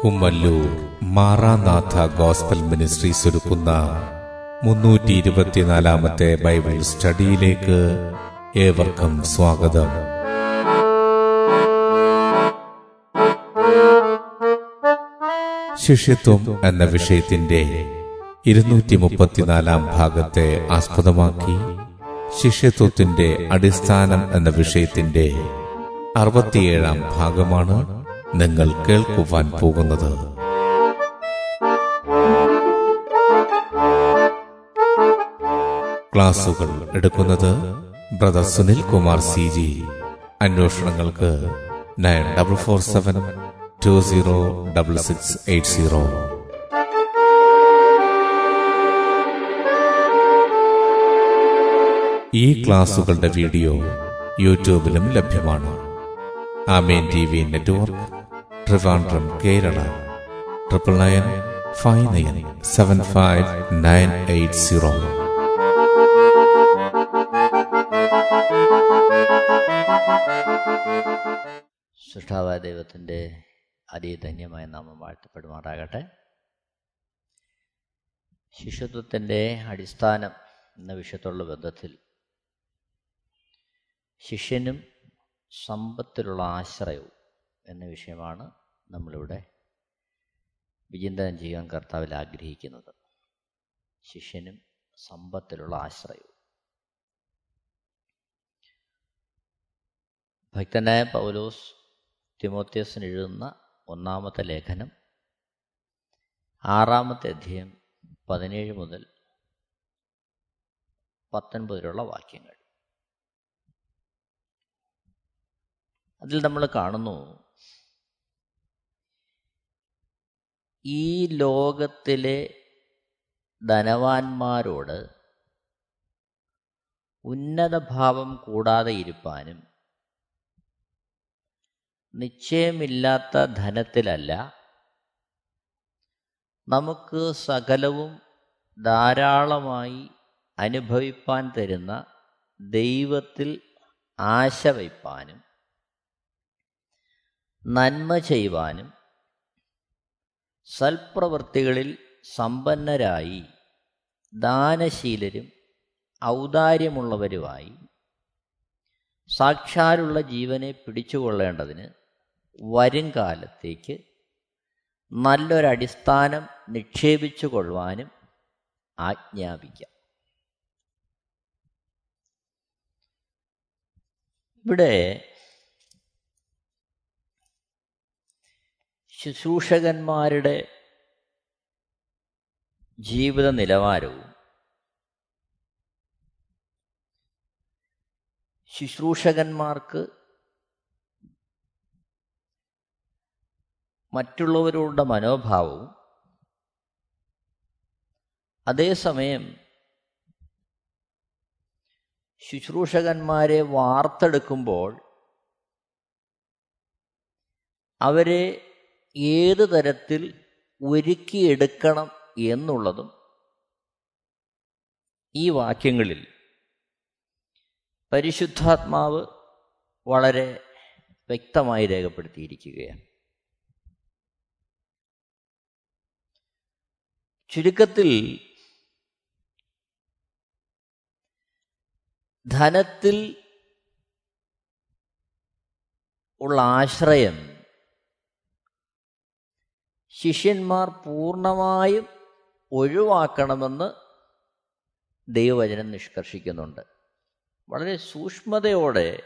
Kummallur Maranatha gospel ministries ഒരുക്കുന്ന മുന്നൂറ്റി ഇരുപത്തിനാലാമത്തെ ബൈബിൾ സ്റ്റഡിയിലേക്ക് ഏവർക്കും സ്വാഗതം. ശിഷ്യത്വം എന്ന വിഷയത്തിന്റെ ഇരുന്നൂറ്റി മുപ്പത്തിനാലാം ഭാഗത്തെ ആസ്പദമാക്കി ശിഷ്യത്വത്തിന്റെ അടിസ്ഥാനം എന്ന വിഷയത്തിന്റെ അറുപത്തിയേഴാം ഭാഗമാണ് നിങ്ങൾ കേൾക്കുവാൻ പോകുന്നത്. ക്ലാസുകൾ എടുക്കുന്നത് brother Sunil Kumar C G. അന്വേഷണങ്ങൾക്ക് nine double four seven two zero double six eight zero. ഈ ക്ലാസുകളുടെ വീഡിയോ യൂട്യൂബിലും ലഭ്യമാണ്. Amen T V network Trivandrum Kerala. Triple nine five nine seven five nine eight zero. സൃഷ്ടാവായ ദൈവത്തിന്റെ അതിധന്യമായ നാമം വാഴ്ത്തപ്പെടുമാറാകട്ടെ. ശിശുത്വത്തിന്റെ അടിസ്ഥാനം എന്ന വിഷയത്തോടുള്ള ബന്ധത്തിൽ ശിഷ്യനും സമ്പത്തിലുള്ള ആശ്രയവും എന്ന വിഷയമാണ് നമ്മളിവിടെ വിചിന്തനം ചെയ്യാൻ കർത്താവിൽ ആഗ്രഹിക്കുന്നത്. ശിഷ്യനും സമ്പത്തിലുള്ള ആശ്രയവും. ഭക്തനായ പൗലോസ് തിമോത്യസിന് എഴുതുന്ന ഒന്നാമത്തെ ലേഖനം ആറാമത്തെ അധ്യയം പതിനേഴ് മുതൽ പത്തൊൻപതിലുള്ള വാക്യങ്ങൾ. അതിൽ നമ്മൾ കാണുന്നു ഈ ലോകത്തിലെ ധനവാന്മാരോട് ഉന്നതഭാവം കൂടാതെ ഇരുപ്പാനും നിശ്ചയമില്ലാത്ത ധനത്തിലല്ല നമുക്ക് സകലവും ധാരാളമായി അനുഭവിപ്പാൻ തരുന്ന ദൈവത്തിൽ ആശ വയ്പ്പാനും നന്മ ചെയ്യുവാനും സൽപ്രവൃത്തികളിൽ സമ്പന്നരായി ദാനശീലരും ഔദാര്യമുള്ളവരുമായി സാക്ഷാലുള്ള ജീവനെ പിടിച്ചുകൊള്ളേണ്ടതിന് വരും കാലത്തേക്ക് നല്ലൊരടിസ്ഥാനം നിക്ഷേപിച്ചു കൊള്ളുവാനും ആജ്ഞാപിക്കാം. ഇവിടെ ശുശ്രൂഷകന്മാരുടെ ജീവിത നിലവാരവും ശുശ്രൂഷകന്മാർക്ക് മറ്റുള്ളവരുടെ മനോഭാവവും അതേസമയം ശുശ്രൂഷകന്മാരെ വാർത്തെടുക്കുമ്പോൾ അവരെ ഏത് തരത്തിൽ ഒരുക്കിയെടുക്കണം എന്നുള്ളതും ഈ വാക്യങ്ങളിൽ പരിശുദ്ധാത്മാവ് വളരെ വ്യക്തമായി രേഖപ്പെടുത്തിയിരിക്കുകയാണ്. ചുരുക്കത്തിൽ ധനത്തിൽ ഉള്ള ആശ്രയം ശിഷ്യന്മാർ പൂർണമായും ഒഴിവാക്കണമെന്ന് ദൈവവചനം നിഷ്കർഷിക്കുന്നുണ്ട്. വളരെ സൂക്ഷ്മതയോടെ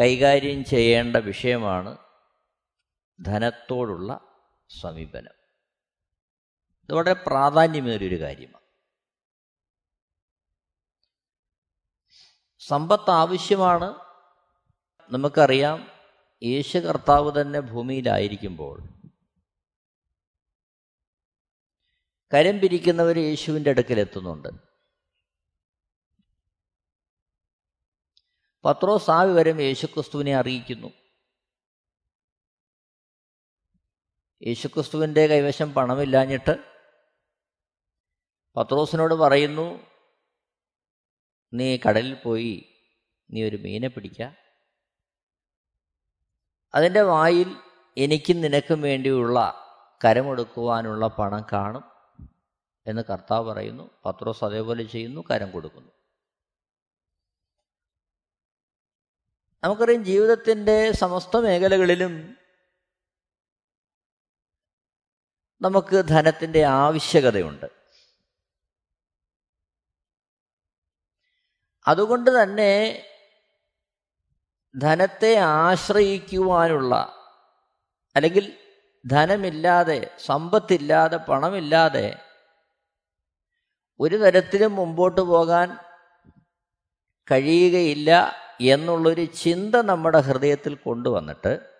കൈകാര്യം ചെയ്യേണ്ട വിഷയമാണ് ധനത്തോടുള്ള സമീപനം. ഇത് വളരെ പ്രാധാന്യമേറിയൊരു കാര്യമാണ്. സമ്പത്ത് ആവശ്യമാണ്. നമുക്കറിയാം യേശു കർത്താവ് തന്നെ ഭൂമിയിലായിരിക്കുമ്പോൾ കരം പിരിക്കുന്നവർ യേശുവിന്റെ അടുക്കലെത്തുന്നുണ്ട് പത്രോസ് ആ വിവരം യേശുക്രിസ്തുവിനെ അറിയിക്കുന്നു. യേശുക്രിസ്തുവിന്റെ കൈവശം പണമില്ലാഞ്ഞിട്ട് പത്രോസിനോട് പറയുന്നു നീ കടലിൽ പോയി നീ ഒരു മീനെ പിടിക്ക. അതിന്റെ വായിൽ എനിക്കും നിനക്കും വേണ്ടിയുള്ള കരമെടുക്കുവാനുള്ള പണം കാണും. എന്ന് കർത്താവ് പറയുന്നു പത്രോസ് അതേപോലെ ചെയ്യുന്നു കരം കൊടുക്കുന്നു. നമുക്കറിയാം ജീവിതത്തിന്റെ സമസ്ത മേഖലകളിലും നമുക്ക് ധനത്തിന്റെ ആവശ്യകതയുണ്ട്. അതുകൊണ്ട് തന്നെ ധനത്തെ ആശ്രയിക്കുവാനുള്ള അല്ലെങ്കിൽ ധനമില്ലാതെ സമ്പത്തില്ലാതെ പണമില്ലാതെ ഒരു തരത്തിലും മുമ്പോട്ട് പോകാൻ കഴിയുകയില്ല എന്നുള്ളൊരു ചിന്ത നമ്മുടെ ഹൃദയത്തിൽ കൊണ്ടുവന്നിട്ട്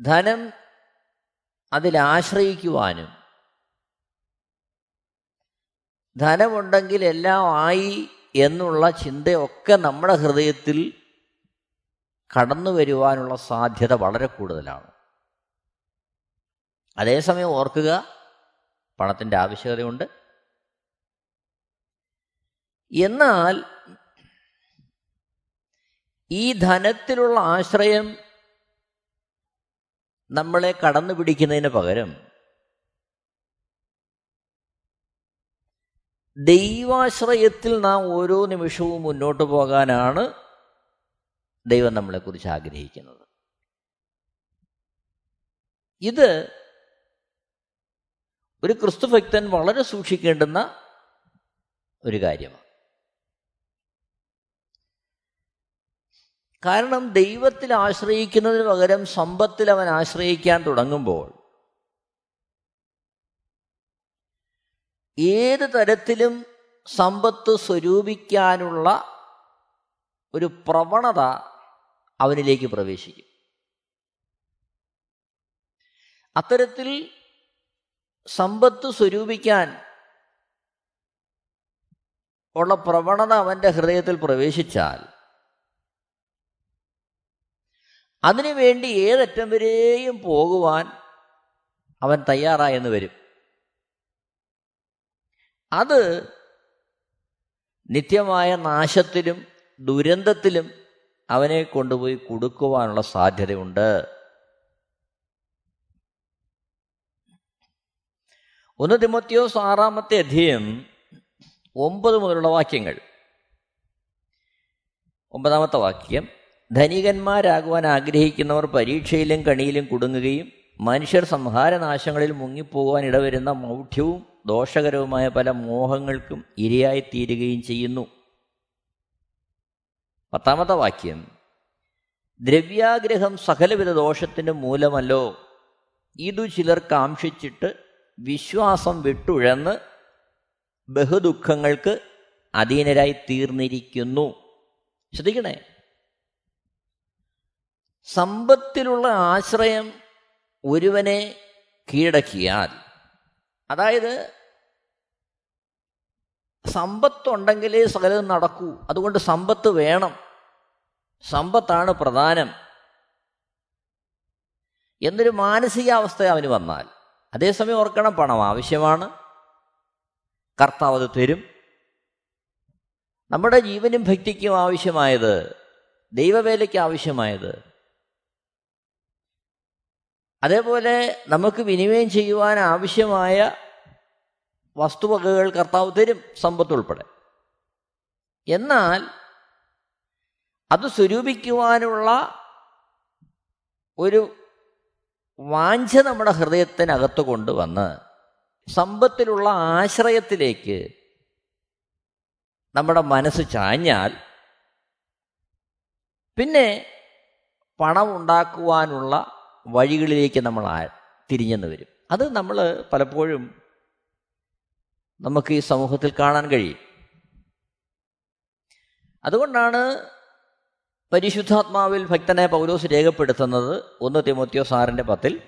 ധനം അതിലാശ്രയിക്കുവാനും ധനമുണ്ടെങ്കിൽ എല്ലാം ആയി എന്നുള്ള ചിന്തയൊക്കെ നമ്മുടെ ഹൃദയത്തിൽ കടന്നു വരുവാനുള്ള സാധ്യത വളരെ കൂടുതലാണ്. അതേസമയം ഓർക്കുക പണത്തിന്റെ ആവശ്യകതയുണ്ട്. എന്നാൽ ഈ ധനത്തിലുള്ള ആശ്രയം നമ്മളെ കടന്നു പിടിക്കുന്നതിന് പകരം ദൈവാശ്രയത്തിൽ നാം ഓരോ നിമിഷവും മുന്നോട്ട് പോകാനാണ് ദൈവം നമ്മളെക്കുറിച്ച് ആഗ്രഹിക്കുന്നത്. ഇത് ഒരു ക്രിസ്തുഭക്തൻ വളരെ സൂക്ഷിക്കേണ്ടുന്ന ഒരു കാര്യമാണ്. കാരണം ദൈവത്തിൽ ആശ്രയിക്കുന്നതിന് പകരം സമ്പത്തിൽ അവൻ ആശ്രയിക്കാൻ തുടങ്ങുമ്പോൾ ഏത് തരത്തിലും സമ്പത്ത് സ്വരൂപിക്കാനുള്ള ഒരു പ്രവണത അവനിലേക്ക് പ്രവേശിക്കും. അത്തരത്തിൽ സമ്പത്ത് സ്വരൂപിക്കാൻ ഉള്ള പ്രവണത അവന്റെ ഹൃദയത്തിൽ പ്രവേശിച്ചാൽ അതിനുവേണ്ടി ഏതറ്റം വരെയും പോകുവാൻ അവൻ തയ്യാറായെന്ന് വരും. അത് നിത്യമായ നാശത്തിലും ദുരന്തത്തിലും അവനെ കൊണ്ടുപോയി കൊടുക്കുവാനുള്ള സാധ്യതയുണ്ട്. ഒന്ന് തിമത്യോസ് ആറാമത്തെ അധ്യയം ഒമ്പത് മുതലുള്ള വാക്യങ്ങൾ. ഒമ്പതാമത്തെ വാക്യം ധനികന്മാരാകുവാൻ ആഗ്രഹിക്കുന്നവർ പരീക്ഷയിലും കണിയിലും കുടുങ്ങുകയും മനുഷ്യർ സംഹാരനാശങ്ങളിൽ മുങ്ങിപ്പോകുവാൻ ഇടവരുന്ന മൗഢ്യവും ദോഷകരവുമായ പല മോഹങ്ങൾക്കും ഇരയായിത്തീരുകയും ചെയ്യുന്നു. പത്താമത്തെ വാക്യം ദ്രവ്യാഗ്രഹം സകലവിധ ദോഷത്തിന്റെ മൂലമല്ലോ. ഇതു ചിലർ കാംക്ഷിച്ചിട്ട് വിശ്വാസം വിട്ടുഴന്ന് ബഹുദുഃഖങ്ങൾക്ക് അധീനരായി തീർന്നിരിക്കുന്നു. ശ്രദ്ധിക്കണേ. സമ്പത്തിലുള്ള ആശ്രയം ഒരുവനെ കീഴടക്കിയാൽ അതായത് സമ്പത്തുണ്ടെങ്കിലേ സകലതും നടക്കൂ. അതുകൊണ്ട് സമ്പത്ത് വേണം. സമ്പത്താണ് പ്രധാനം. എന്നൊരു മാനസികാവസ്ഥ അവന് വന്നാൽ അതേസമയം ഓർക്കണം പണം ആവശ്യമാണ്. കർത്താവ് അത് തരും. നമ്മുടെ ജീവനും ഭക്തിക്കും ആവശ്യമായത് ദൈവവേലയ്ക്ക് ആവശ്യമായത്. അതേപോലെ നമുക്ക് വിനിമയം ചെയ്യുവാൻ ആവശ്യമായ വസ്തുവകകൾ കർത്താവ് തരും സമ്പത്ത് ഉൾപ്പെടെ എന്നാൽ അത് സ്വരൂപിക്കുവാനുള്ള ഒരു വാഞ്ച നമ്മുടെ ഹൃദയത്തിനകത്ത് കൊണ്ടുവന്ന് സമ്പത്തിലുള്ള ആശ്രയത്തിലേക്ക് നമ്മുടെ മനസ്സ് ചാഞ്ഞാൽ പിന്നെ പണം ഉണ്ടാക്കുവാനുള്ള വഴികളിലേക്ക് നമ്മൾ തിരിഞ്ഞെന്ന് വരും. അത് നമ്മൾ പലപ്പോഴും നമുക്ക് ഈ സമൂഹത്തിൽ കാണാൻ കഴിയും. അതുകൊണ്ടാണ് പരിശുദ്ധാത്മാവിൽ ഭക്തനെ പൗലോസ് രേഖപ്പെടുത്തുന്നത് ഒന്ന് തിമോത്യോ സാറിന്റെ പത്തിൽ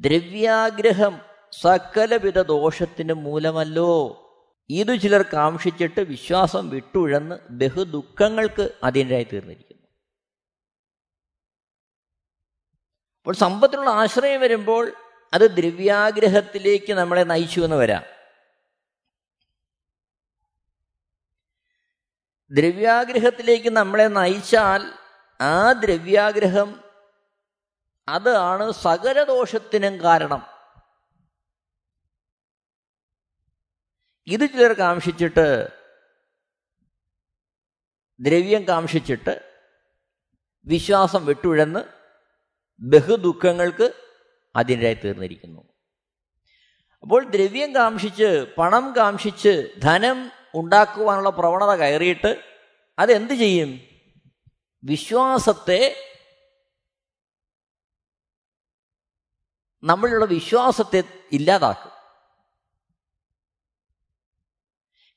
ദ്രവ്യാഗ്രഹം സകലവിധ ദോഷത്തിന് മൂലമല്ലോ. ഇതു ചിലർ കാംക്ഷിച്ചിട്ട് വിശ്വാസം വിട്ടുഴന്ന് ബഹുദുഃഖങ്ങൾക്ക് അധീനരായി തീർന്നിരിക്കുന്നു അപ്പോൾ സമ്പത്തിനുള്ള ആശ്രയം വരുമ്പോൾ അത് ദ്രവ്യാഗ്രഹത്തിലേക്ക് നമ്മളെ നയിച്ചു എന്ന് വരാം. ദ്രവ്യാഗ്രഹത്തിലേക്ക് നമ്മളെ നയിച്ചാൽ ആ ദ്രവ്യാഗ്രഹം അതാണ് സകലദോഷത്തിനും കാരണം. ഇത് ചിലർ കാംക്ഷിച്ചിട്ട് ദ്രവ്യം കാംക്ഷിച്ചിട്ട് വിശ്വാസം വിട്ടുഴന്ന് ബഹുദുഃഖങ്ങൾക്ക് അതിനിടയായി തീർന്നിരിക്കുന്നു. അപ്പോൾ ദ്രവ്യം കാംക്ഷിച്ച് പണം കാംക്ഷിച്ച് ധനം ഉണ്ടാക്കുവാനുള്ള പ്രവണത കയറിയിട്ട് അതെന്ത് ചെയ്യും? വിശ്വാസത്തെ നമ്മളിലുള്ള വിശ്വാസത്തെ ഇല്ലാതാക്കും.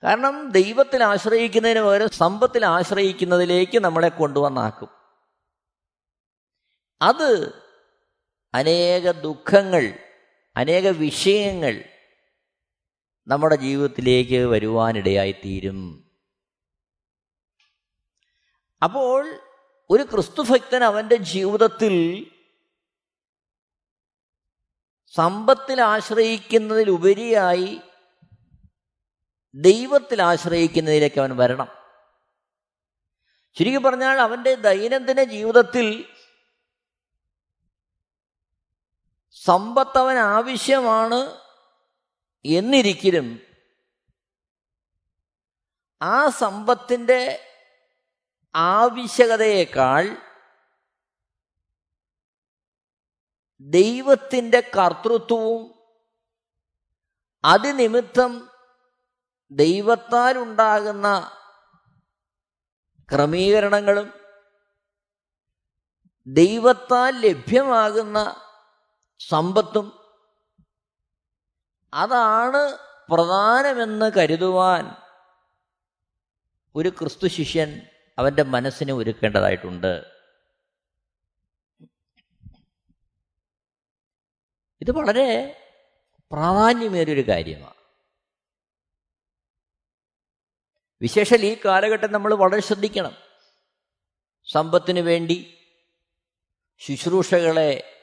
കാരണം ദൈവത്തിൽ ആശ്രയിക്കുന്നതിന് പകരം സമ്പത്തിൽ ആശ്രയിക്കുന്നതിലേക്ക് നമ്മളെ കൊണ്ടുവന്നാക്കും. അത് അനേക ദുഃഖങ്ങൾ അനേക വിഷയങ്ങൾ നമ്മുടെ ജീവിതത്തിലേക്ക് വരുവാനിടയായിത്തീരും. അപ്പോൾ ഒരു ക്രിസ്തുഭക്തൻ അവന്റെ ജീവിതത്തിൽ സമ്പത്തിൽ ആശ്രയിക്കുന്നതിലുപരിയായി ദൈവത്തിൽ ആശ്രയിക്കുന്നതിലേക്ക് അവൻ വരണം. ചുരുക്കി പറഞ്ഞാൽ അവന്റെ ദൈനംദിന ജീവിതത്തിൽ സമ്പത്ത് അവൻ ആവശ്യമാണ് എന്നിരിക്കലും ആ സമ്പത്തിന്റെ ആവശ്യകതയേക്കാൾ ദൈവത്തിന്റെ കർത്തൃത്വവും അതിനിമിത്തം ദൈവത്താൽ ഉണ്ടാകുന്ന ക്രമീകരണങ്ങളും ദൈവത്താൽ ലഭ്യമാകുന്ന സമ്പത്തും അതാണ് പ്രധാനമെന്ന് കരുതുവാൻ ഒരു ക്രിസ്തു ശിഷ്യൻ അവന്റെ മനസ്സിനെ ഒരുക്കേണ്ടതായിട്ടുണ്ട്. ഇത് വളരെ പ്രാധാന്യമേറിയൊരു കാര്യമാണ്. വിശേഷൽ ഈ കാലഘട്ടം നമ്മൾ വളരെ ശ്രദ്ധിക്കണം. സമ്പത്തിന് വേണ്ടി ശുശ്രൂഷകളെ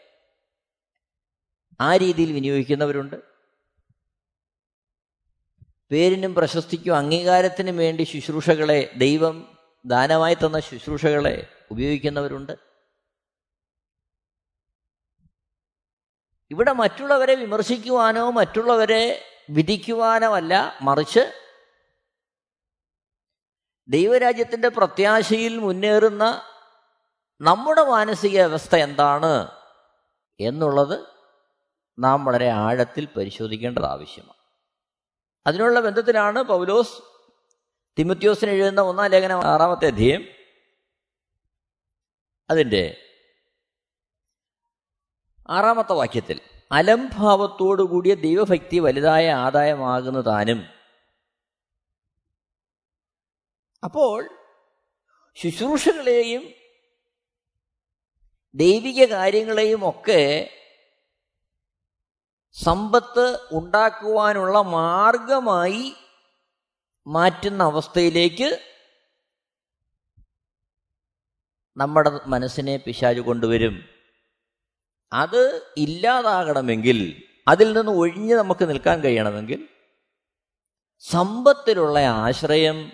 ആ രീതിയിൽ വിനിയോഗിക്കുന്നവരുണ്ട്. പേരിനും പ്രശസ്തിക്കും അംഗീകാരത്തിനും വേണ്ടി ശുശ്രൂഷകളെ ദൈവം ദാനമായി തന്ന ശുശ്രൂഷകളെ ഉപയോഗിക്കുന്നവരുണ്ട്. ഇവിടെ മറ്റുള്ളവരെ വിമർശിക്കുവാനോ മറ്റുള്ളവരെ വിധിക്കുവാനോ അല്ല മറിച്ച് ദൈവരാജ്യത്തിന്റെ പ്രത്യാശയിൽ മുന്നേറുന്ന നമ്മുടെ മാനസിക അവസ്ഥ എന്താണ് എന്നുള്ളത് നാം വളരെ ആഴത്തിൽ പരിശോധിക്കേണ്ടത് ആവശ്യമാണ്. അതിനുള്ള ബന്ധത്തിലാണ് പൗലോസ് തിമത്യോസിന് എഴുതുന്ന ഒന്നാം ലേഖനം ആറാമത്തെ അധ്യയം അതിന്റെ ആറാമത്തെ വാക്യത്തിൽ അലംഭാവത്തോടു കൂടിയ ദൈവഭക്തി വലുതായ ആദായമാകുന്ന താനും അപ്പോൾ ശുശ്രൂഷകളെയും ദൈവിക കാര്യങ്ങളെയും ഒക്കെ സമ്പത്ത് ഉണ്ടാക്കുവാനുള്ള മാർഗമായി മാറ്റുന്ന അവസ്ഥയിലേക്ക് നമ്മുടെ മനസ്സിനെ പിശാചു കൊണ്ടുവരും. അത് ഇല്ലാതാകണമെങ്കിൽ അതിൽ നിന്ന് ഒഴിഞ്ഞ് നമുക്ക് നിൽക്കാൻ കഴിയണമെങ്കിൽ സമ്പത്തിലുള്ള ആശ്രയം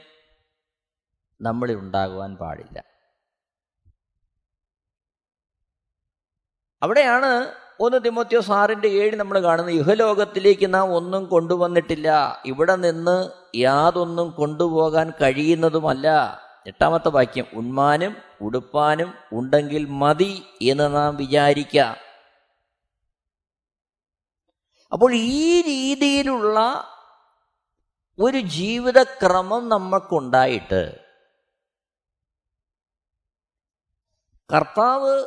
നമ്മളിൽ ഉണ്ടാകുവാൻ പാടില്ല. അവിടെയാണ് ഒന്ന് തിമോത്യോ സാറിന്റെ ഏഴ് നമ്മൾ കാണുന്നത് യുഹലോകത്തിലേക്ക് നാം ഒന്നും കൊണ്ടുവന്നിട്ടില്ല. ഇവിടെ നിന്ന് യാതൊന്നും കൊണ്ടുപോകാൻ കഴിയുന്നതുമല്ല. എട്ടാമത്തെ വാക്യം ഉണ്മാനും ഉടുപ്പാനും ഉണ്ടെങ്കിൽ മതി എന്ന് നാം വിചാരിക്കാം. അപ്പോൾ ഈ രീതിയിലുള്ള ഒരു ജീവിതക്രമം നമുക്കുണ്ടായിട്ട് കർത്താവ്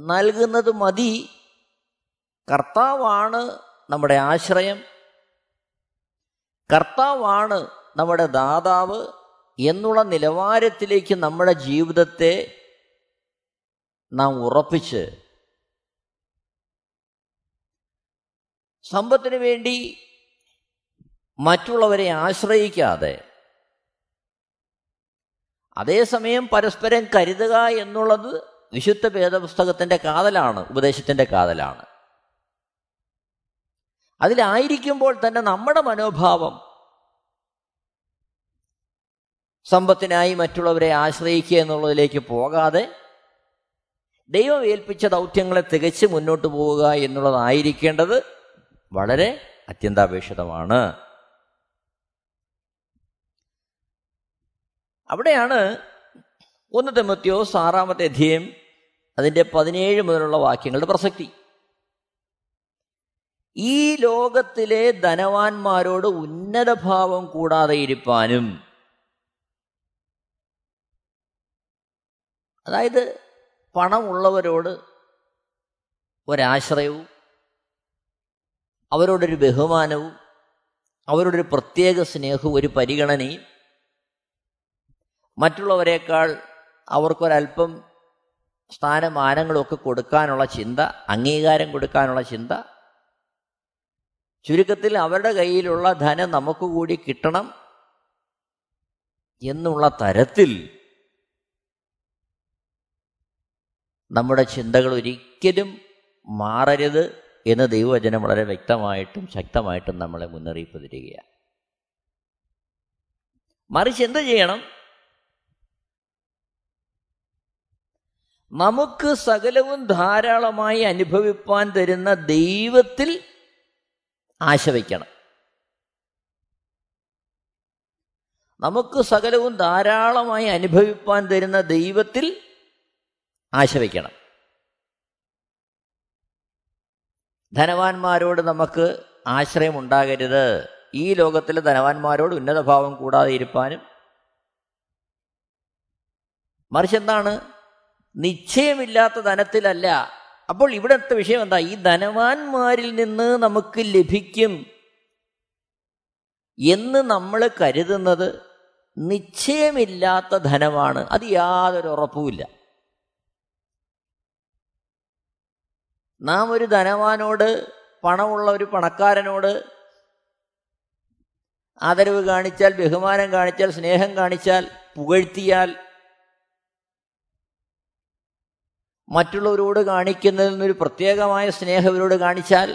നൽകുന്നത് മതി കർത്താവാണ് നമ്മുടെ ആശ്രയം. കർത്താവാണ് നമ്മുടെ ദാതാവ് എന്നുള്ള നിലവാരത്തിലേക്ക് നമ്മുടെ ജീവിതത്തെ നാം ഉറപ്പിച്ച് സമ്പത്തിന് വേണ്ടി മറ്റുള്ളവരെ ആശ്രയിക്കാതെ അതേസമയം പരസ്പരം കരുതുക എന്നുള്ളത് വിശുദ്ധ വേദപുസ്തകത്തിന്റെ കാതലാണ് ഉപദേശത്തിന്റെ കാതലാണ്. അതിലായിരിക്കുമ്പോൾ തന്നെ നമ്മുടെ മനോഭാവം സമ്പത്തിനായി മറ്റുള്ളവരെ ആശ്രയിക്കുക എന്നുള്ളതിലേക്ക് പോകാതെ ദൈവം ഏൽപ്പിച്ച ദൗത്യങ്ങളെ തികച്ച് മുന്നോട്ട് പോവുക എന്നുള്ളതായിരിക്കേണ്ടത് വളരെ അത്യന്താപേക്ഷിതമാണ്. അവിടെയാണ് ഒന്ന് തെമ്മത്തിയോ ആറാമത്തെ അധ്യയം അതിന്റെ പതിനേഴ് മുതലുള്ള വാക്യങ്ങളുടെ പ്രസക്തി. ഈ ലോകത്തിലെ ധനവാന്മാരോട് ഉന്നതഭാവം കൂടാതെ ഇരിപ്പാനും. അതായത് പണമുള്ളവരോട് ഒരാശ്രയവും അവരോടൊരു ബഹുമാനവും അവരോടൊരു പ്രത്യേക സ്നേഹവും ഒരു പരിഗണനയും മറ്റുള്ളവരെക്കാൾ അവർക്കൊരല്പം സ്ഥാനമാനങ്ങളൊക്കെ കൊടുക്കാനുള്ള ചിന്ത അംഗീകാരം കൊടുക്കാനുള്ള ചിന്ത ചുരുക്കത്തിൽ അവരുടെ കയ്യിലുള്ള ധനം നമുക്ക് കൂടി കിട്ടണം എന്നുള്ള തരത്തിൽ നമ്മുടെ ചിന്തകൾ ഒരിക്കലും മാറരുത് എന്ന് ദൈവവചനം വളരെ വ്യക്തമായിട്ടും ശക്തമായിട്ടും നമ്മളെ മുന്നറിയിപ്പ് തരികയാണ്. മറിച്ച് എന്ത് ചെയ്യണം? നമുക്ക് സകലവും ധാരാളമായി അനുഭവിപ്പാൻ തരുന്ന ദൈവത്തിൽ ആശ വയ്ക്കണം നമുക്ക് സകലവും ധാരാളമായി അനുഭവിപ്പാൻ തരുന്ന ദൈവത്തിൽ ആശ വയ്ക്കണം ധനവാന്മാരോട് നമുക്ക് ആശ്രയമുണ്ടാകരുത്. ഈ ലോകത്തിലെ ധനവാന്മാരോട് ഉന്നതഭാവം കൂടാതെ ഇരുപ്പാനും. മറിച്ച് എന്താണ്? നിശ്ചയമില്ലാത്ത ധനത്തിലല്ല. അപ്പോൾ ഇവിടുത്തെ വിഷയം എന്താ? ഈ ധനവാന്മാരിൽ നിന്ന് നമുക്ക് ലഭിക്കും എന്ന് നമ്മൾ കരുതുന്നത് നിശ്ചയമില്ലാത്ത ധനമാണ്. അത് യാതൊരു ഉറപ്പുമില്ല. നാം ഒരു ധനവാനോട് പണമുള്ള ഒരു പണക്കാരനോട് ആദരവ് കാണിച്ചാൽ ബഹുമാനം കാണിച്ചാൽ സ്നേഹം കാണിച്ചാൽ പുകഴ്ത്തിയാൽ മറ്റുള്ളവരോട് കാണിക്കുന്നതിൽ നിന്നൊരു പ്രത്യേകമായ സ്നേഹം ഇവരോട് കാണിച്ചാൽ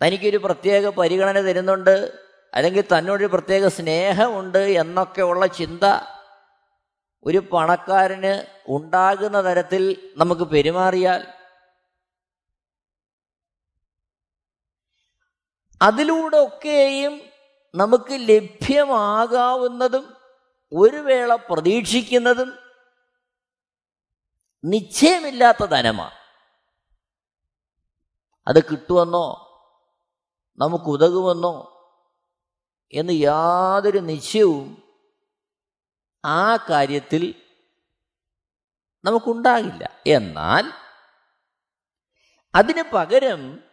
തനിക്കൊരു പ്രത്യേക പരിഗണന തരുന്നുണ്ട് അല്ലെങ്കിൽ തന്നോടൊരു പ്രത്യേക സ്നേഹമുണ്ട് എന്നൊക്കെയുള്ള ചിന്ത ഒരു പണക്കാരന് ഉണ്ടാകുന്ന തരത്തിൽ നമുക്ക് പെരുമാറിയാൽ അതിലൂടെ ഒക്കെയും നമുക്ക് ലഭ്യമാകാവുന്നതും ഒരു വേള പ്രതീക്ഷിക്കുന്നതും നിശ്ചയമില്ലാത്ത ധനമാണ് അത് കിട്ടുമെന്നോ നമുക്ക് ഉതകുമെന്നോ എന്ന് യാതൊരു നിശ്ചയവും ആ കാര്യത്തിൽ നമുക്കുണ്ടാകില്ല. എന്നാൽ അതിന് പകരം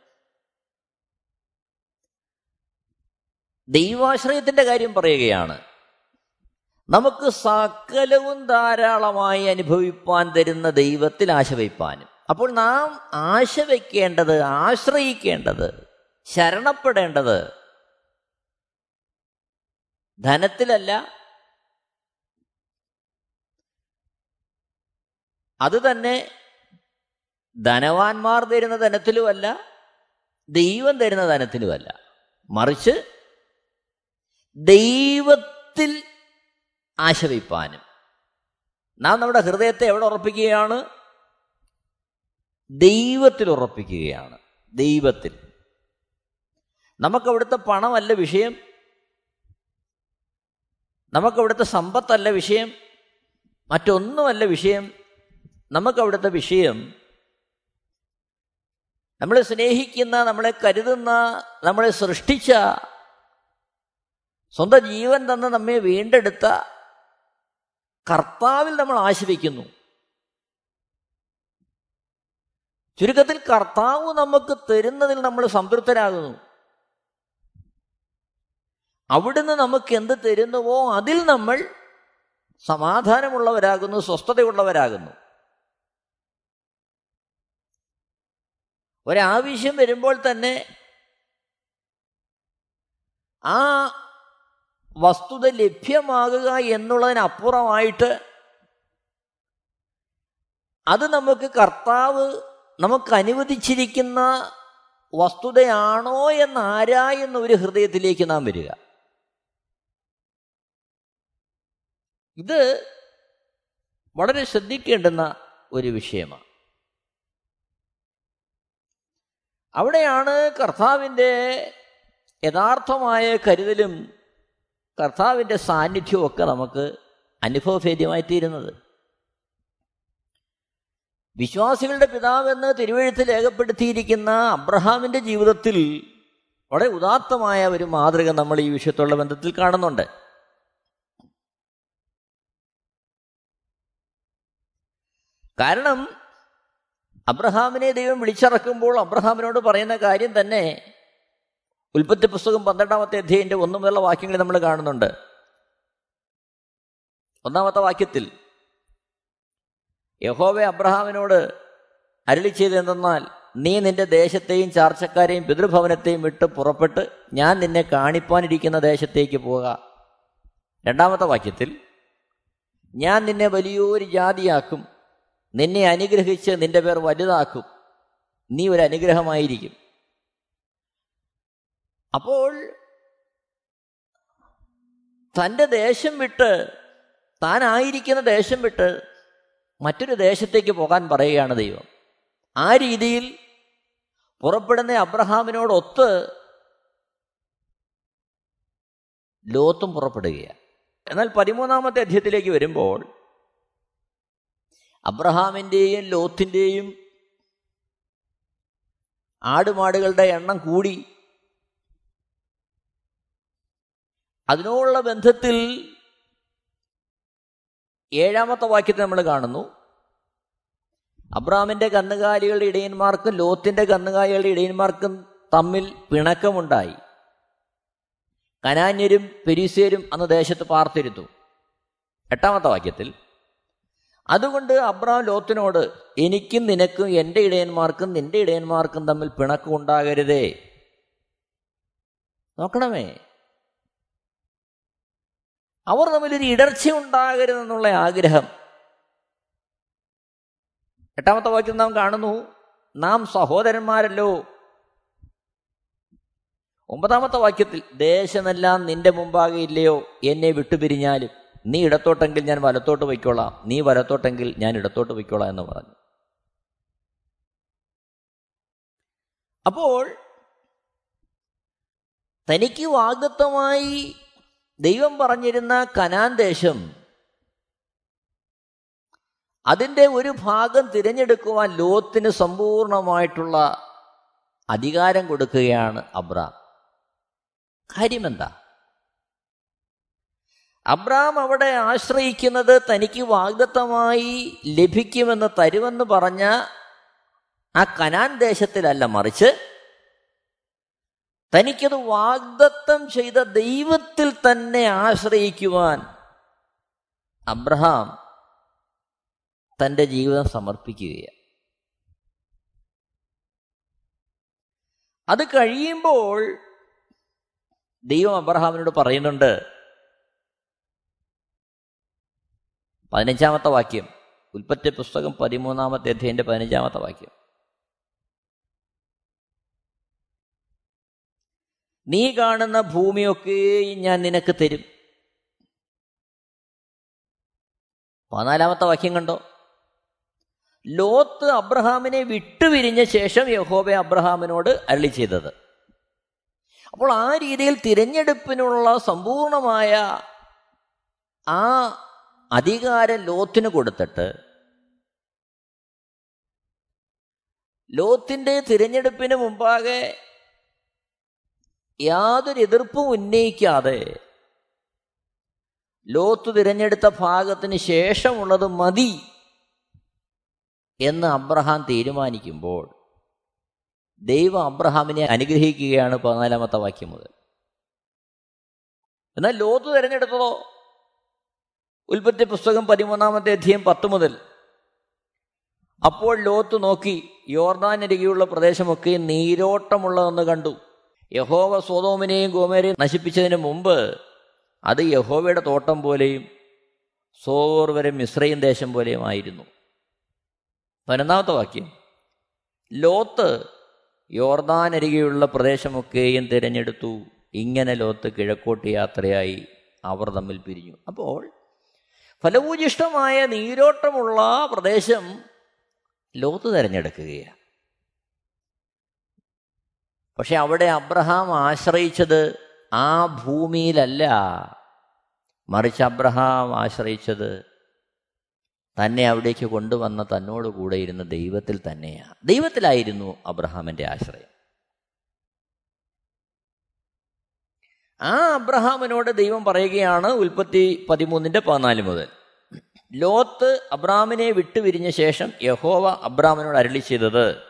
ദൈവാശ്രയത്തിന്റെ കാര്യം പറയുകയാണ്. നമുക്ക് സകലവും ധാരാളമായി അനുഭവിപ്പാൻ തരുന്ന ദൈവത്തിൽ ആശ വയ്പ്പാനും അപ്പോൾ നാം ആശ വയ്ക്കേണ്ടത് ആശ്രയിക്കേണ്ടത് ശരണപ്പെടേണ്ടത് ധനത്തിലല്ല. അത് തന്നെ ധനവാന്മാർ തരുന്ന ധനത്തിലുമല്ല ദൈവം തരുന്ന ധനത്തിലുമല്ല. മറിച്ച് ദൈവത്തിൽ ആശവയ്പ്പാനും നാം നമ്മുടെ ഹൃദയത്തെ എവിടെ ഉറപ്പിക്കുകയാണ്? ദൈവത്തിൽ ഉറപ്പിക്കുകയാണ്. ദൈവത്തിൽ. നമുക്കവിടുത്തെ പണമല്ല വിഷയം. നമുക്കവിടുത്തെ സമ്പത്തല്ല വിഷയം. മറ്റൊന്നുമല്ല വിഷയം. നമുക്കവിടുത്തെ വിഷയം നമ്മളെ സ്നേഹിക്കുന്ന നമ്മളെ കരുതുന്ന നമ്മളെ സൃഷ്ടിച്ച സ്വന്തം ജീവൻ തന്ന നമ്മെ വീണ്ടെടുത്ത കർത്താവിൽ നമ്മൾ ആശ്രയിക്കുന്നു ചുരുക്കത്തിൽ കർത്താവ് നമുക്ക് തരുന്നതിൽ നമ്മൾ സംതൃപ്തരാകുന്നു. അവിടുന്ന് നമുക്ക് എന്ത് തരുന്നുവോ അതിൽ നമ്മൾ സമാധാനമുള്ളവരാകുന്നു സ്വസ്ഥതയുള്ളവരാകുന്നു. ഒരാവശ്യം വരുമ്പോൾ തന്നെ ആ വസ്തുത ലഭ്യമാകുക എന്നുള്ളതിനപ്പുറമായിട്ട് അത് നമുക്ക് കർത്താവ് നമുക്ക് അനുവദിച്ചിരിക്കുന്ന വസ്തുതയാണോ എന്ന് ആരായുന്ന ഒരു ഹൃദയത്തിലേക്ക് നാം വരിക. ഇത് വളരെ ശ്രദ്ധിക്കേണ്ടുന്ന ഒരു വിഷയമാണ്. അവിടെയാണ് കർത്താവിന്റെ യഥാർത്ഥമായ കരുതലും കർത്താവിന്റെ സാന്നിധ്യമൊക്കെ നമുക്ക് അനുഭവഭേദ്യമായി തീരുന്നത് വിശ്വാസികളുടെ പിതാവെന്ന് തിരുവഴുത്തിൽ രേഖപ്പെടുത്തിയിരിക്കുന്ന അബ്രഹാമിന്റെ ജീവിതത്തിൽ വളരെ ഉദാത്തമായ ഒരു മാതൃക നമ്മൾ ഈ വിഷയത്തുള്ള ബന്ധത്തിൽ കാണുന്നുണ്ട്. കാരണം അബ്രഹാമിനെ ദൈവം വിളിച്ചിറക്കുമ്പോൾ അബ്രഹാമിനോട് പറയുന്ന കാര്യം തന്നെ ഉൽപ്പത്തി പുസ്തകം പന്ത്രണ്ടാമത്തെ അധ്യയന്റെ ഒന്നു മുതലുള്ള വാക്യങ്ങൾ നമ്മൾ കാണുന്നുണ്ട്. ഒന്നാമത്തെ വാക്യത്തിൽ യഹോവെ അബ്രഹാമിനോട് അരളി ചെയ്തെന്നാൽ നീ നിന്റെ ദേശത്തെയും ചാർച്ചക്കാരെയും പിതൃഭവനത്തെയും വിട്ട് പുറപ്പെട്ട് ഞാൻ നിന്നെ കാണിപ്പാനിരിക്കുന്ന ദേശത്തേക്ക് പോക രണ്ടാമത്തെ വാക്യത്തിൽ ഞാൻ നിന്നെ വലിയൊരു ജാതിയാക്കും നിന്നെ അനുഗ്രഹിച്ച് നിന്റെ പേർ വലുതാക്കും നീ ഒരു അനുഗ്രഹമായിരിക്കും. അപ്പോൾ തന്റെ ദേശം വിട്ട് താനായിരിക്കുന്ന ദേശം വിട്ട് മറ്റൊരു ദേശത്തേക്ക് പോകാൻ പറയുകയാണ് ദൈവം. ആ രീതിയിൽ പുറപ്പെടുന്ന അബ്രഹാമിനോടൊത്ത് ലോത്തും പുറപ്പെടുകയാണ്. എന്നാൽ പതിമൂന്നാമത്തെ അധ്യയത്തിലേക്ക് വരുമ്പോൾ അബ്രഹാമിന്റെയും ലോത്തിന്റെയും ആടുമാടുകളുടെ എണ്ണം കൂടി അതിനോടുള്ള ബന്ധത്തിൽ ഏഴാമത്തെ വാക്യത്തെ നമ്മൾ കാണുന്നു. അബ്രാമിന്റെ കന്നുകാലികളുടെ ഇടയന്മാർക്കും ലോത്തിന്റെ കന്നുകാലികളുടെ ഇടയന്മാർക്കും തമ്മിൽ പിണക്കമുണ്ടായി. കനാന്യരും പെരീസ്യരും അന്ന് ദേശത്ത് പാർത്തിരുന്നു. എട്ടാമത്തെ വാക്യത്തിൽ അതുകൊണ്ട് അബ്രാം ലോത്തിനോട് എനിക്കും നിനക്കും എന്റെ ഇടയന്മാർക്കും നിന്റെ ഇടയന്മാർക്കും തമ്മിൽ പിണക്കമുണ്ടാകരുതേ. നോക്കണമേ അവർ തമ്മിലൊരു ഇടർച്ച ഉണ്ടാകരുതെന്നുള്ള ആഗ്രഹം. എട്ടാമത്തെ വാക്യം നാം കാണുന്നു നാം സഹോദരന്മാരല്ലോ. ഒമ്പതാമത്തെ വാക്യത്തിൽ ദേശമെല്ലാം നിന്റെ മുമ്പാകെ ഇല്ലയോ? എന്നെ വിട്ടുപിരിഞ്ഞാലും നീ ഇടത്തോട്ടെങ്കിൽ ഞാൻ വലത്തോട്ട് വയ്ക്കോളാം നീ വലത്തോട്ടെങ്കിൽ ഞാൻ ഇടത്തോട്ട് വയ്ക്കോളാം എന്ന് പറഞ്ഞു. അപ്പോൾ തനിക്ക് വാഗ്ദത്തമായി ദൈവം പറഞ്ഞിരുന്ന കനാൻ ദേശം അതിന്റെ ഒരു ഭാഗം തിരഞ്ഞെടുക്കുവാൻ ലോത്തിന് സമ്പൂർണമായിട്ടുള്ള അധികാരം കൊടുക്കുകയാണ് അബ്രാം. കാര്യമെന്താ? അബ്രാം അവിടെ ആശ്രയിക്കുന്നത് തനിക്ക് വാഗ്ദത്തമായി ലഭിക്കുമെന്ന് തരുമെന്ന് പറഞ്ഞ ആ കനാൻ ദേശത്തിലല്ല മറിച്ച് തനിക്കത് വാഗ്ദത്തം ചെയ്ത ദൈവത്തിൽ തന്നെ ആശ്രയിക്കുവാൻ അബ്രഹാം തന്റെ ജീവിതം സമർപ്പിക്കുകയാണ്. അത് കഴിയുമ്പോൾ ദൈവം അബ്രഹാമിനോട് പറയുന്നുണ്ട് പതിനഞ്ചാമത്തെ വാക്യം ഉൽപ്പത്തി പുസ്തകം പതിമൂന്നാമത്തെ അധ്യയന്റെ പതിനഞ്ചാമത്തെ വാക്യം. നീ കാണുന്ന ഭൂമിയൊക്കെയും ഞാൻ നിനക്ക് തരും. പതിനാലാമത്തെ വാക്യം കണ്ടോ? ലോത്ത് അബ്രഹാമിനെ വിട്ടുപിരിഞ്ഞ ശേഷം യഹോബ അബ്രഹാമിനോട് അരളി ചെയ്തത്. അപ്പോൾ ആ രീതിയിൽ തിരഞ്ഞെടുപ്പിനുള്ള സമ്പൂർണമായ ആ അധികാരം ലോത്തിന് കൊടുത്തിട്ട് ലോത്തിന്റെ തിരഞ്ഞെടുപ്പിന് മുമ്പാകെ യാതൊരു എതിർപ്പും ഉന്നയിക്കാതെ ലോത്ത് തിരഞ്ഞെടുത്ത ഭാഗത്തിന് ശേഷമുള്ളത് മതി എന്ന് അബ്രഹാം തീരുമാനിക്കുമ്പോൾ ദൈവം അബ്രഹാമിനെ അനുഗ്രഹിക്കുകയാണ് പതിനാലാമത്തെ വാക്യം മുതൽ. എന്നാൽ ലോത്ത് തിരഞ്ഞെടുത്തതോ? ഉൽപ്പത്തി പുസ്തകം പതിമൂന്നാമത്തെ അധ്യയം പത്ത് മുതൽ. അപ്പോൾ ലോത്ത് നോക്കി യോർദാനരികെയുള്ള പ്രദേശമൊക്കെ നീരോട്ടമുള്ളതെന്ന് കണ്ടു. യഹോവ സോതോമിനെയും ഗോമേരെയും നശിപ്പിച്ചതിന് മുമ്പ് അത് യഹോവയുടെ തോട്ടം പോലെയും സോർ വരെ മിശ്രയും ദേശം പോലെയും ആയിരുന്നു. പതിനൊന്നാമത്തെ വാക്യം. ലോത്ത് യോർദാനരികെയുള്ള പ്രദേശമൊക്കെയും തിരഞ്ഞെടുത്തു. ഇങ്ങനെ ലോത്ത് കിഴക്കോട്ട് യാത്രയായി അവർ തമ്മിൽ പിരിഞ്ഞു. അപ്പോൾ ഫലഭൂജിഷ്ടമായ നീരോട്ടമുള്ള പ്രദേശം ലോത്ത് തിരഞ്ഞെടുക്കുകയാണ്. പക്ഷെ അവിടെ അബ്രഹാം ആശ്രയിച്ചത് ആ ഭൂമിയിലല്ല. മറിച്ച് അബ്രഹാം ആശ്രയിച്ചത് തന്നെ അവിടേക്ക് കൊണ്ടുവന്ന തന്നോട് കൂടെ ഇരുന്ന ദൈവത്തിൽ തന്നെയാണ് ദൈവത്തിലായിരുന്നു അബ്രഹാമിന്റെ ആശ്രയം. ആ അബ്രഹാമിനോട് ദൈവം പറയുകയാണ് ഉൽപ്പത്തി പതിമൂന്നിന്റെ പതിനാല് മുതൽ. ലോത്ത് അബ്രാമിനെ വിട്ടുപിരിഞ്ഞ ശേഷം യഹോവ അബ്രാമിനോട് അരളി ചെയ്തത്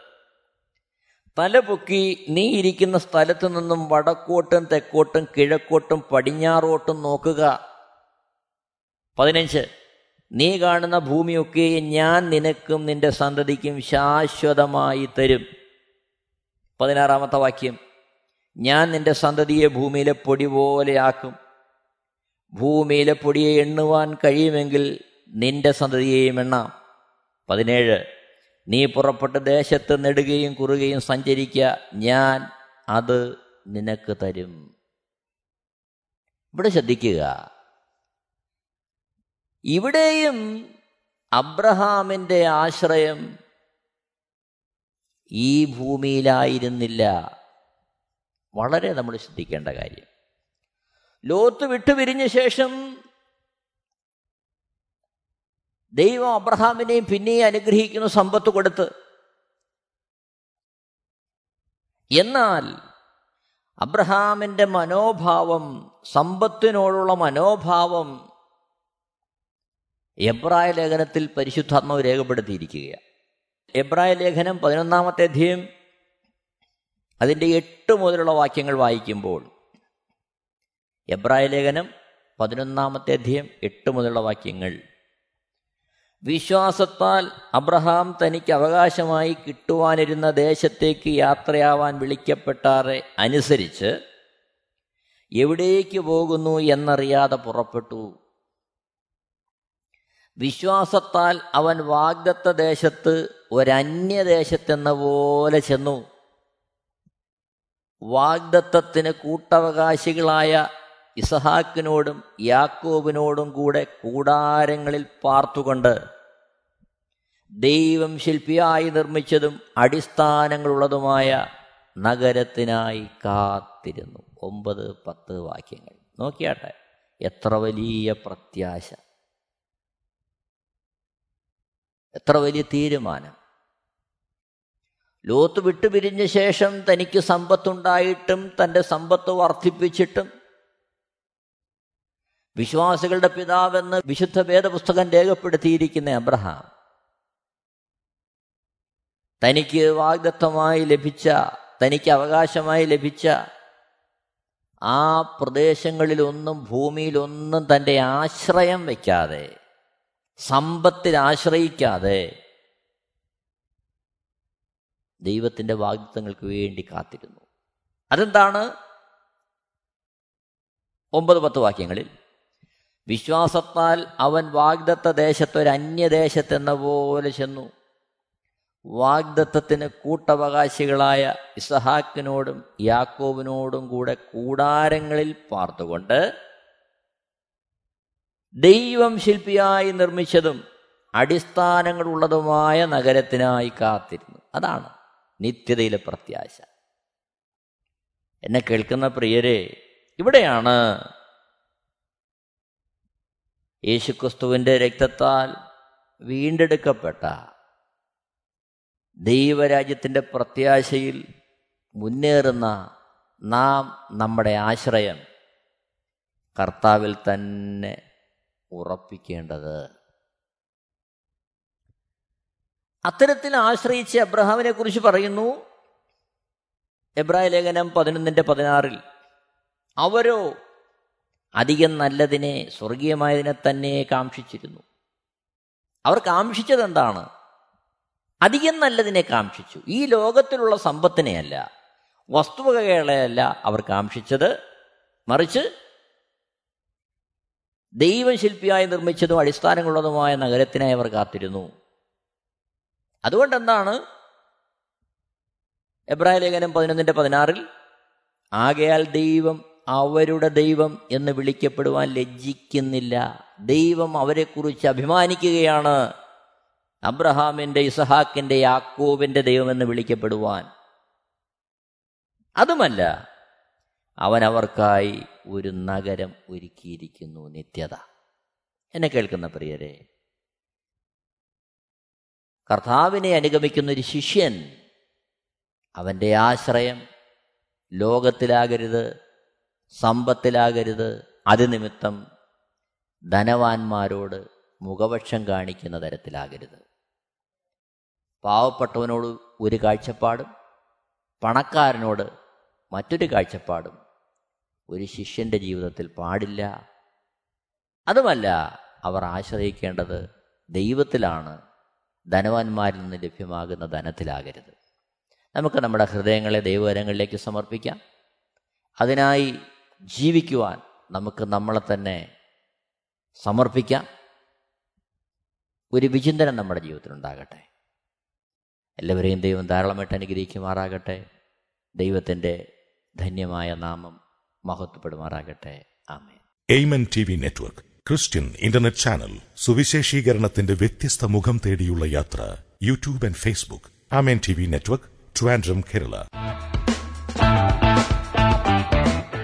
തലപൊക്കി നീ ഇരിക്കുന്ന സ്ഥലത്തു നിന്നും വടക്കോട്ടും തെക്കോട്ടും കിഴക്കോട്ടും പടിഞ്ഞാറോട്ടും നോക്കുക. പതിനഞ്ച് നീ കാണുന്ന ഭൂമിയൊക്കെ ഞാൻ നിനക്കും നിന്റെ സന്തതിക്കും ശാശ്വതമായി തരും. പതിനാറാമത്തെ വാക്യം ഞാൻ നിന്റെ സന്തതിയെ ഭൂമിയിലെ പൊടി പോലെയാക്കും ഭൂമിയിലെ പൊടിയെ എണ്ണുവാൻ കഴിയുമെങ്കിൽ നിന്റെ സന്തതിയെയും എണ്ണാം. പതിനേഴ് നീ പുറപ്പെട്ട് ദേശത്ത് നെടുകയും കുറുകയും സഞ്ചരിക്കുക ഞാൻ അത് നിനക്ക് തരും. ഇവിടെ ശ്രദ്ധിക്കുക. ഇവിടെയും അബ്രഹാമിന്റെ ആശ്രയം ഈ ഭൂമിയിലായിരുന്നില്ല. വളരെ നമ്മൾ ശ്രദ്ധിക്കേണ്ട കാര്യം. ലോത്ത് വിട്ടുപിരിഞ്ഞ ശേഷം ദൈവം അബ്രഹാമിനെയും പിന്നെയും അനുഗ്രഹിക്കുന്ന സമ്പത്ത് കൊടുത്ത് എന്നാൽ അബ്രഹാമിന്റെ മനോഭാവം സമ്പത്തിനോടുള്ള മനോഭാവം എബ്രായ ലേഖനത്തിൽ പരിശുദ്ധാത്മാവ് രേഖപ്പെടുത്തിയിരിക്കുകയാണ്. എബ്രായ ലേഖനം പതിനൊന്നാമത്തെ അധ്യയം അതിന്റെ എട്ട് മുതലുള്ള വാക്യങ്ങൾ വായിക്കുമ്പോൾ എബ്രായ ലേഖനം പതിനൊന്നാമത്തെ അധ്യയം എട്ട് മുതലുള്ള വാക്യങ്ങൾ വിശ്വാസത്താൽ അബ്രഹാം തനിക്ക് അവകാശമായി കിട്ടുവാനിരുന്ന ദേശത്തേക്ക് യാത്രയാവാൻ വിളിക്കപ്പെട്ടാറെ അനുസരിച്ച് എവിടേക്ക് പോകുന്നു എന്നറിയാതെ പുറപ്പെട്ടു. വിശ്വാസത്താൽ അവൻ വാഗ്ദത്ത ദേശത്ത് ഒരന്യദേശത്തെന്ന പോലെ ചെന്നു. വാഗ്ദത്തത്തിന് കൂട്ടവകാശികളായ ഇസഹാക്കിനോടും യാക്കോബിനോടും കൂടെ കൂടാരങ്ങളിൽ പാർത്തുകൊണ്ട് ദൈവം ശില്പിയായി നിർമ്മിച്ചതും അടിസ്ഥാനങ്ങളുള്ളതുമായ നഗരത്തിനായി കാത്തിരുന്നു. ഒമ്പത് പത്ത് വാക്യങ്ങൾ. നോക്കിയാട്ടെ എത്ര വലിയ പ്രത്യാശ. എത്ര വലിയ തീരുമാനം. ലോത്ത് വിട്ടുപിരിഞ്ഞ ശേഷം തനിക്ക് സമ്പത്തുണ്ടായിട്ടും തന്റെ സമ്പത്ത് വർദ്ധിപ്പിച്ചിട്ടും വിശ്വാസികളുടെ പിതാവെന്ന് വിശുദ്ധ വേദപുസ്തകം രേഖപ്പെടുത്തിയിരിക്കുന്ന അബ്രഹാം തനിക്ക് വാഗ്ദത്തമായി ലഭിച്ച തനിക്ക് അവകാശമായി ലഭിച്ച ആ പ്രദേശങ്ങളിലൊന്നും ഭൂമിയിലൊന്നും തന്റെ ആശ്രയം വയ്ക്കാതെ സമ്പത്തിൽ ആശ്രയിക്കാതെ ദൈവത്തിന്റെ വാഗ്ദത്തങ്ങൾക്ക് വേണ്ടി കാത്തിരുന്നു. അതെന്താണ്? ഒമ്പത് പത്ത് വാക്യങ്ങളിൽ വിശ്വാസത്താൽ അവൻ വാഗ്ദത്ത ദേശത്തൊരു അന്യദേശത്തെന്ന പോലെ ചെന്നു. വാഗ്ദത്തത്തിന് കൂട്ടവകാശികളായ ഇസഹാക്കിനോടും യാക്കോബിനോടും കൂടെ കൂടാരങ്ങളിൽ പാർത്തുകൊണ്ട് ദൈവം ശില്പിയായി നിർമ്മിച്ചതും അടിസ്ഥാനങ്ങളുള്ളതുമായ നഗരത്തിനായി കാത്തിരുന്നു. അതാണ് നിത്യതയിലെ പ്രത്യാശ. എന്നെ കേൾക്കുന്ന പ്രിയരെ ഇവിടെയാണ് യേശുക്രിസ്തുവിന്റെ രക്തത്താൽ വീണ്ടെടുക്കപ്പെട്ട ദൈവരാജ്യത്തിന്റെ പ്രത്യാശയിൽ മുന്നേറുന്ന നാം നമ്മുടെ ആശ്രയം കർത്താവിൽ തന്നെ ഉറപ്പിക്കേണ്ടത്. അത്തരത്തിൽ ആശ്രയിച്ച് അബ്രഹാമിനെ കുറിച്ച് പറയുന്നു. എബ്രാഹിം ലേഖനം പതിനൊന്നിന്റെ പതിനാറിൽ അവരോ അധികം നല്ലതിനെ സ്വർഗീയമായതിനെ തന്നെ കാക്ഷിച്ചിരുന്നു. അവർ കാക്ഷിച്ചത് എന്താണ് അധികം നല്ലതിനെ കാക്ഷിച്ചു. ഈ ലോകത്തിലുള്ള സമ്പത്തിനെയല്ല വസ്തുവകകളെയല്ല അവർ കാക്ഷിച്ചത്. മറിച്ച് ദൈവശില്പിയായി നിർമ്മിച്ചതും അടിസ്ഥാനങ്ങളുള്ളതുമായ നഗരത്തിനായി അവർ കാത്തിരുന്നു. അതുകൊണ്ട് എന്താണ് എബ്രായ ലേഖനം പതിനൊന്നിന്റെ പതിനാറിൽ ആകയാൽ ദൈവം അവരുടെ ദൈവം എന്ന് വിളിക്കപ്പെടുവാൻ ലജ്ജിക്കുന്നില്ല. ദൈവം അവരെക്കുറിച്ച് അഭിമാനിക്കുകയാണ്. അബ്രഹാമിന്റെ ഇസഹാക്കിന്റെ യാക്കോബിന്റെ ദൈവമെന്ന് വിളിക്കപ്പെടുവാൻ. അതുമല്ല അവൻ അവർക്കായി ഒരു നഗരം ഒരുക്കിയിരിക്കുന്നു നിത്യത. എന്നെ കേൾക്കുന്ന പ്രിയരെ കർത്താവിനെ അനുഗമിക്കുന്ന ഒരു ശിഷ്യൻ അവന്റെ ആശ്രയം ലോകത്തിലാകരുത്. സമ്പത്തിലാകരുത് അതിനിമിത്തം ധനവാന്മാരോട് മുഖപക്ഷം കാണിക്കുന്ന തരത്തിലാകരുത്. പാവപ്പെട്ടവനോട് ഒരു കാഴ്ചപ്പാടും പണക്കാരനോട് മറ്റൊരു കാഴ്ചപ്പാടും ഒരു ശിഷ്യന്റെ ജീവിതത്തിൽ പാടില്ല. അതുമല്ല അവർ ആശ്രയിക്കേണ്ടത് ദൈവത്തിലാണ് ധനവാന്മാരിൽ നിന്ന് ലഭ്യമാകുന്ന ധനത്തിലാകരുത്. നമുക്ക് നമ്മുടെ ഹൃദയങ്ങളെ ദൈവവരങ്ങളിലേക്ക് സമർപ്പിക്കാം. അതിനായി ജീവിക്കുവാൻ നമുക്ക് നമ്മളെ തന്നെ സമർപ്പിക്കാം. ഒരു വിചിന്തനം നമ്മുടെ ജീവിതത്തിൽ ഉണ്ടാകട്ടെ എല്ലാവരെയും ദൈവം ധാരാളമായിട്ട് അനുഗ്രഹിക്കുമാറാകട്ടെ. ദൈവത്തിന്റെ ധന്യമായ നാമം മഹത്വപ്പെടുമാറാകട്ടെ. ആമേ Amen T V network Christian internet channel സുവിശേഷീകരണത്തിന്റെ വ്യത്യസ്ത മുഖം തേടിയുള്ള യാത്ര YouTube and Facebook. Amen T V network Trivandrum Kerala.